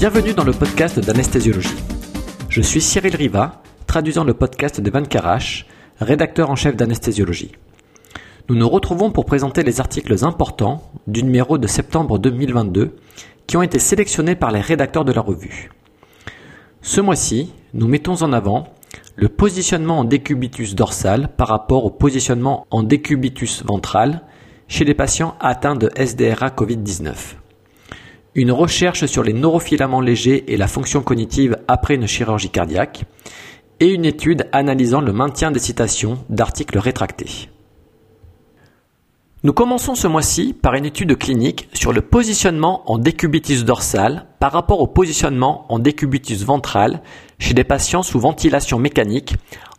Bienvenue dans le podcast d'anesthésiologie. Je suis Cyril Riva, traduisant le podcast d'Evan Karash, rédacteur en chef d'anesthésiologie. Nous nous retrouvons pour présenter les articles importants du numéro de septembre 2022 qui ont été sélectionnés par les rédacteurs de la revue. Ce mois-ci, nous mettons en avant le positionnement en décubitus dorsal par rapport au positionnement en décubitus ventral chez les patients atteints de SDRA Covid-19. Une recherche sur les neurofilaments légers et la fonction cognitive après une chirurgie cardiaque et une étude analysant le maintien des citations d'articles rétractés. Nous commençons ce mois-ci par une étude clinique sur le positionnement en décubitus dorsal par rapport au positionnement en décubitus ventral chez des patients sous ventilation mécanique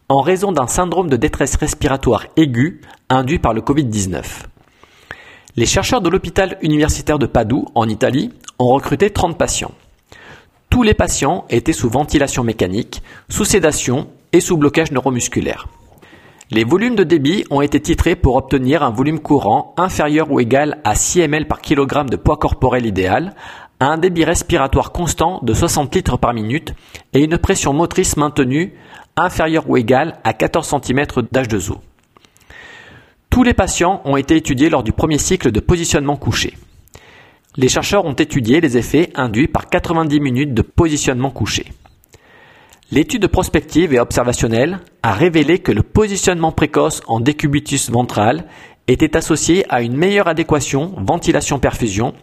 en raison d'un syndrome de détresse respiratoire aiguë induit par le Covid-19. Les chercheurs de l'hôpital universitaire de Padoue, en Italie, ont recruté 30 patients. Tous les patients étaient sous ventilation mécanique, sous sédation et sous blocage neuromusculaire. Les volumes de débit ont été titrés pour obtenir un volume courant inférieur ou égal à 6 ml par kg de poids corporel idéal, un débit respiratoire constant de 60 litres par minute et une pression motrice maintenue inférieure ou égale à 14 cm d'H2O. Tous les patients ont été étudiés lors du premier cycle de positionnement couché. Les chercheurs ont étudié les effets induits par 90 minutes de positionnement couché. L'étude prospective et observationnelle a révélé que le positionnement précoce en décubitus ventral était associé à une meilleure adéquation ventilation-perfusion,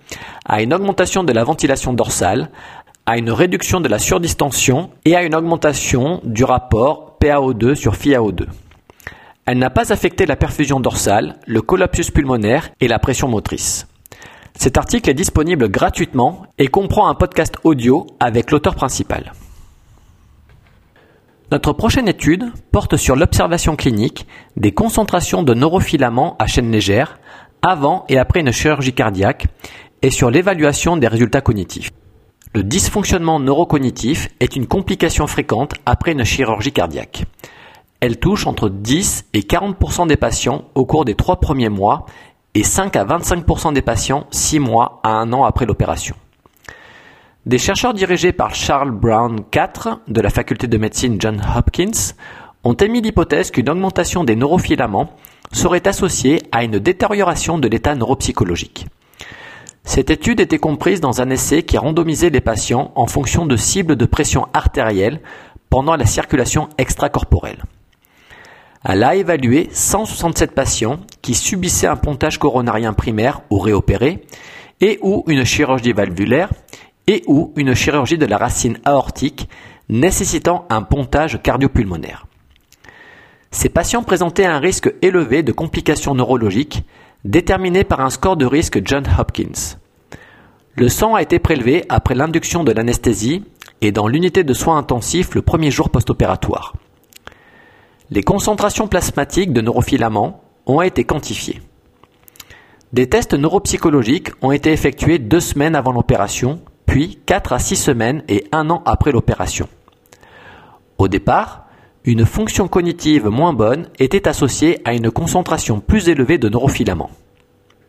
à une augmentation de la ventilation dorsale, à une réduction de la surdistension et à une augmentation du rapport PaO2 sur FiAO2. Elle n'a pas affecté la perfusion dorsale, le collapsus pulmonaire et la pression motrice. Cet article est disponible gratuitement et comprend un podcast audio avec l'auteur principal. Notre prochaine étude porte sur l'observation clinique des concentrations de neurofilaments à chaîne légère avant et après une chirurgie cardiaque et sur l'évaluation des résultats cognitifs. Le dysfonctionnement neurocognitif est une complication fréquente après une chirurgie cardiaque. Elle touche entre 10 et 40% des patients au cours des trois premiers mois et 5 à 25% des patients 6 mois à 1 an après l'opération. Des chercheurs dirigés par Charles Brown IV de la faculté de médecine John Hopkins ont émis l'hypothèse qu'une augmentation des neurofilaments serait associée à une détérioration de l'état neuropsychologique. Cette étude était comprise dans un essai qui randomisait les patients en fonction de cibles de pression artérielle pendant la circulation extracorporelle. Elle a évalué 167 patients qui subissaient un pontage coronarien primaire ou réopéré et ou une chirurgie valvulaire et ou une chirurgie de la racine aortique nécessitant un pontage cardiopulmonaire. Ces patients présentaient un risque élevé de complications neurologiques déterminé par un score de risque John Hopkins. Le sang a été prélevé après l'induction de l'anesthésie et dans l'unité de soins intensifs le premier jour post-opératoire. Les concentrations plasmatiques de neurofilaments ont été quantifiées. Des tests neuropsychologiques ont été effectués deux semaines avant l'opération puis 4 à 6 semaines et 1 an après l'opération. Au départ, une fonction cognitive moins bonne était associée à une concentration plus élevée de neurofilaments.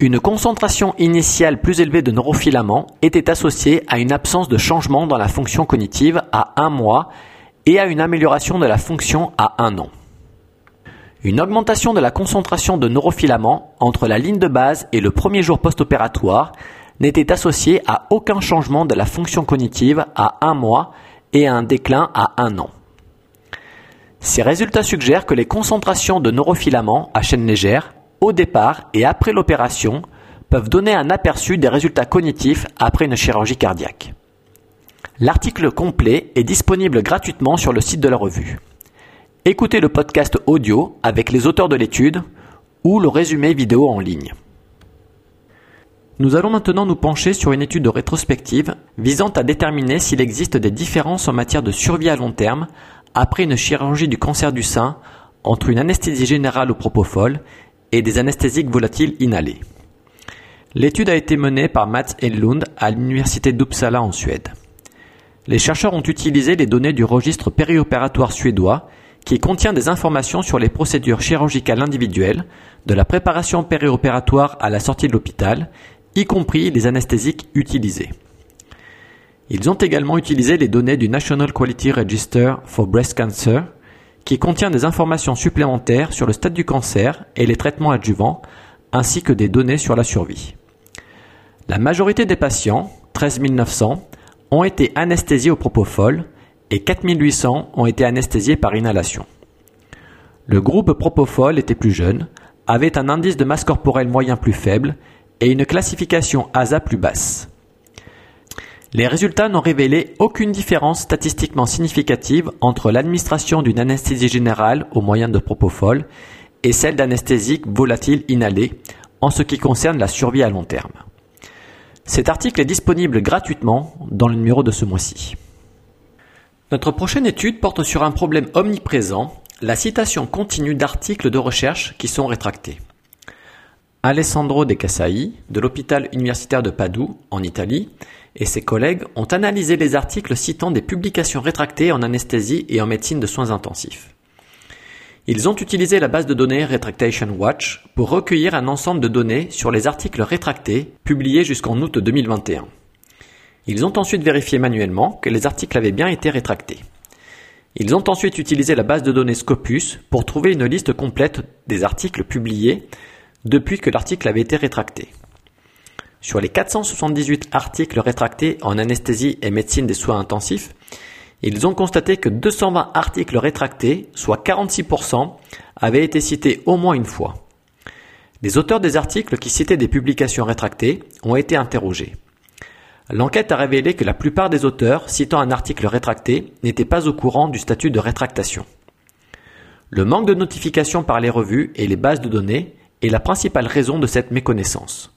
Une concentration initiale plus élevée de neurofilaments était associée à une absence de changement dans la fonction cognitive à un mois et à une amélioration de la fonction à un an. Une augmentation de la concentration de neurofilaments entre la ligne de base et le premier jour post-opératoire n'était associé à aucun changement de la fonction cognitive à un mois et à un déclin à un an. Ces résultats suggèrent que les concentrations de neurofilaments à chaîne légère, au départ et après l'opération, peuvent donner un aperçu des résultats cognitifs après une chirurgie cardiaque. L'article complet est disponible gratuitement sur le site de la revue. Écoutez le podcast audio avec les auteurs de l'étude ou le résumé vidéo en ligne. Nous allons maintenant nous pencher sur une étude rétrospective visant à déterminer s'il existe des différences en matière de survie à long terme après une chirurgie du cancer du sein entre une anesthésie générale au propofol et des anesthésiques volatiles inhalées. L'étude a été menée par Mats Enlund à l'université d'Uppsala en Suède. Les chercheurs ont utilisé les données du registre périopératoire suédois qui contient des informations sur les procédures chirurgicales individuelles, de la préparation périopératoire à la sortie de l'hôpital y compris les anesthésiques utilisés. Ils ont également utilisé les données du National Quality Register for Breast Cancer, qui contient des informations supplémentaires sur le stade du cancer et les traitements adjuvants, ainsi que des données sur la survie. La majorité des patients, 13 900, ont été anesthésiés au propofol et 4 800 ont été anesthésiés par inhalation. Le groupe propofol était plus jeune, avait un indice de masse corporelle moyen plus faible et une classification ASA plus basse. Les résultats n'ont révélé aucune différence statistiquement significative entre l'administration d'une anesthésie générale au moyen de propofol et celle d'anesthésique volatile inhalée en ce qui concerne la survie à long terme. Cet article est disponible gratuitement dans le numéro de ce mois-ci. Notre prochaine étude porte sur un problème omniprésent, la citation continue d'articles de recherche qui sont rétractés. Alessandro De Casai, de l'hôpital universitaire de Padoue, en Italie, et ses collègues ont analysé les articles citant des publications rétractées en anesthésie et en médecine de soins intensifs. Ils ont utilisé la base de données Retractation Watch pour recueillir un ensemble de données sur les articles rétractés publiés jusqu'en août 2021. Ils ont ensuite vérifié manuellement que les articles avaient bien été rétractés. Ils ont ensuite utilisé la base de données Scopus pour trouver une liste complète des articles publiés depuis que l'article avait été rétracté. Sur les 478 articles rétractés en anesthésie et médecine des soins intensifs, ils ont constaté que 220 articles rétractés, soit 46%, avaient été cités au moins une fois. Les auteurs des articles qui citaient des publications rétractées ont été interrogés. L'enquête a révélé que la plupart des auteurs citant un article rétracté n'étaient pas au courant du statut de rétractation. Le manque de notification par les revues et les bases de données est la principale raison de cette méconnaissance.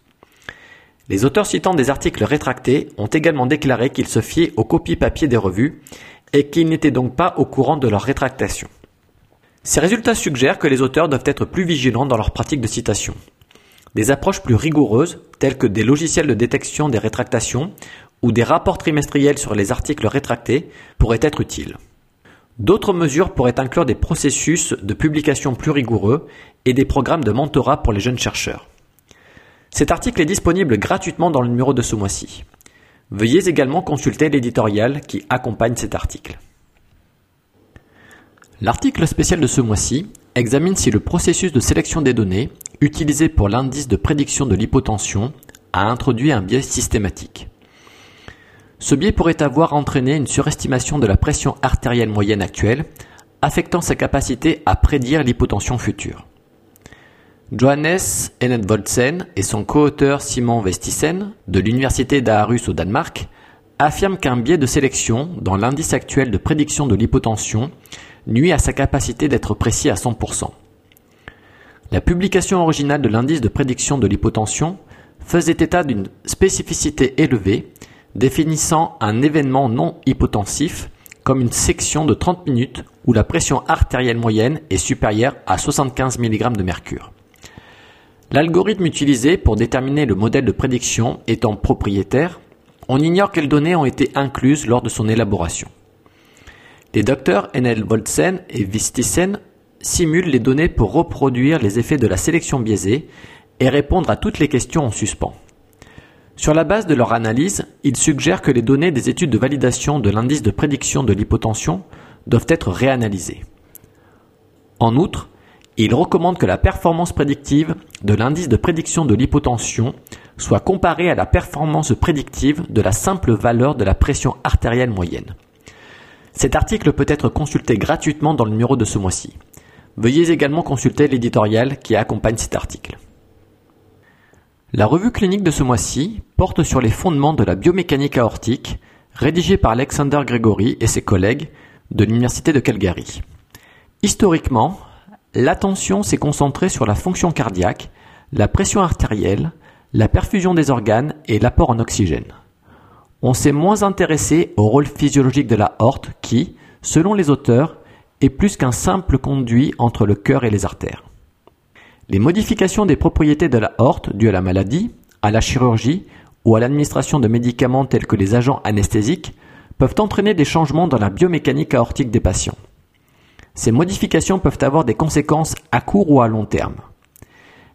Les auteurs citant des articles rétractés ont également déclaré qu'ils se fiaient aux copies papier des revues et qu'ils n'étaient donc pas au courant de leur rétractation. Ces résultats suggèrent que les auteurs doivent être plus vigilants dans leur pratique de citation. Des approches plus rigoureuses, telles que des logiciels de détection des rétractations ou des rapports trimestriels sur les articles rétractés, pourraient être utiles. D'autres mesures pourraient inclure des processus de publication plus rigoureux et des programmes de mentorat pour les jeunes chercheurs. Cet article est disponible gratuitement dans le numéro de ce mois-ci. Veuillez également consulter l'éditorial qui accompagne cet article. L'article spécial de ce mois-ci examine si le processus de sélection des données, utilisé pour l'indice de prédiction de l'hypotension, a introduit un biais systématique. Ce biais pourrait avoir entraîné une surestimation de la pression artérielle moyenne actuelle, affectant sa capacité à prédire l'hypotension future. Johannes Enetvoldsen et son co-auteur Simon Vestisen de l'Université d'Aarhus au Danemark affirment qu'un biais de sélection dans l'indice actuel de prédiction de l'hypotension nuit à sa capacité d'être précis à 100%. La publication originale de l'indice de prédiction de l'hypotension faisait état d'une spécificité élevée définissant un événement non hypotensif comme une section de 30 minutes où la pression artérielle moyenne est supérieure à 75 mg de mercure. L'algorithme utilisé pour déterminer le modèle de prédiction étant propriétaire, on ignore quelles données ont été incluses lors de son élaboration. Les docteurs Enel Voltsen et Vistisen simulent les données pour reproduire les effets de la sélection biaisée et répondre à toutes les questions en suspens. Sur la base de leur analyse, ils suggèrent que les données des études de validation de l'indice de prédiction de l'hypotension doivent être réanalysées. En outre, il recommande que la performance prédictive de l'indice de prédiction de l'hypotension soit comparée à la performance prédictive de la simple valeur de la pression artérielle moyenne. Cet article peut être consulté gratuitement dans le numéro de ce mois-ci. Veuillez également consulter l'éditorial qui accompagne cet article. La revue clinique de ce mois-ci porte sur les fondements de la biomécanique aortique, rédigée par Alexander Gregory et ses collègues de l'Université de Calgary. Historiquement, L'attention s'est concentrée sur la fonction cardiaque, la pression artérielle, la perfusion des organes et l'apport en oxygène. On s'est moins intéressé au rôle physiologique de la horte qui, selon les auteurs, est plus qu'un simple conduit entre le cœur et les artères. Les modifications des propriétés de la horte dues à la maladie, à la chirurgie ou à l'administration de médicaments tels que les agents anesthésiques peuvent entraîner des changements dans la biomécanique aortique des patients. Ces modifications peuvent avoir des conséquences à court ou à long terme.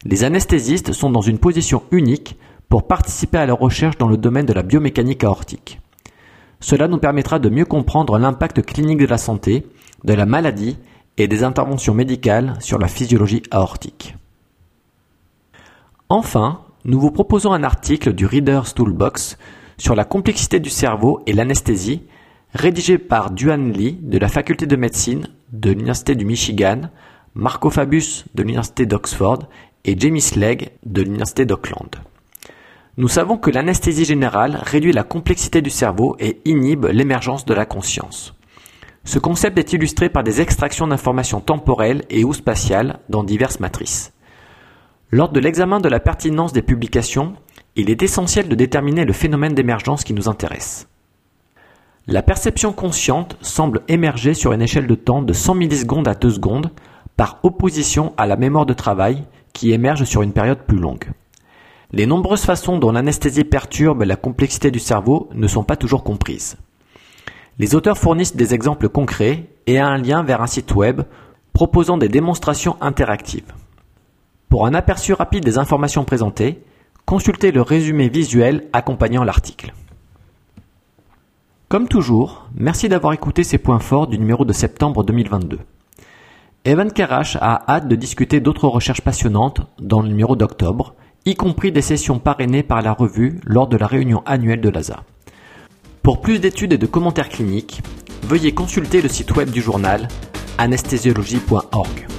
Les anesthésistes sont dans une position unique pour participer à la recherche dans le domaine de la biomécanique aortique. Cela nous permettra de mieux comprendre l'impact clinique de la santé, de la maladie et des interventions médicales sur la physiologie aortique. Enfin, nous vous proposons un article du Reader's Toolbox sur la complexité du cerveau et l'anesthésie, rédigé par Duan Lee de la faculté de médecine de l'Université du Michigan, Marco Fabius de l'Université d'Oxford et Jamie Slegg de l'Université d'Auckland. Nous savons que l'anesthésie générale réduit la complexité du cerveau et inhibe l'émergence de la conscience. Ce concept est illustré par des extractions d'informations temporelles et ou spatiales dans diverses matrices. Lors de l'examen de la pertinence des publications, il est essentiel de déterminer le phénomène d'émergence qui nous intéresse. La perception consciente semble émerger sur une échelle de temps de 100 millisecondes à 2 secondes, par opposition à la mémoire de travail qui émerge sur une période plus longue. Les nombreuses façons dont l'anesthésie perturbe la complexité du cerveau ne sont pas toujours comprises. Les auteurs fournissent des exemples concrets et un lien vers un site web proposant des démonstrations interactives. Pour un aperçu rapide des informations présentées, consultez le résumé visuel accompagnant l'article. Comme toujours, merci d'avoir écouté ces points forts du numéro de septembre 2022. Evan Karash a hâte de discuter d'autres recherches passionnantes dans le numéro d'octobre, y compris des sessions parrainées par la revue lors de la réunion annuelle de l'ASA. Pour plus d'études et de commentaires cliniques, veuillez consulter le site web du journal anesthésiologie.org.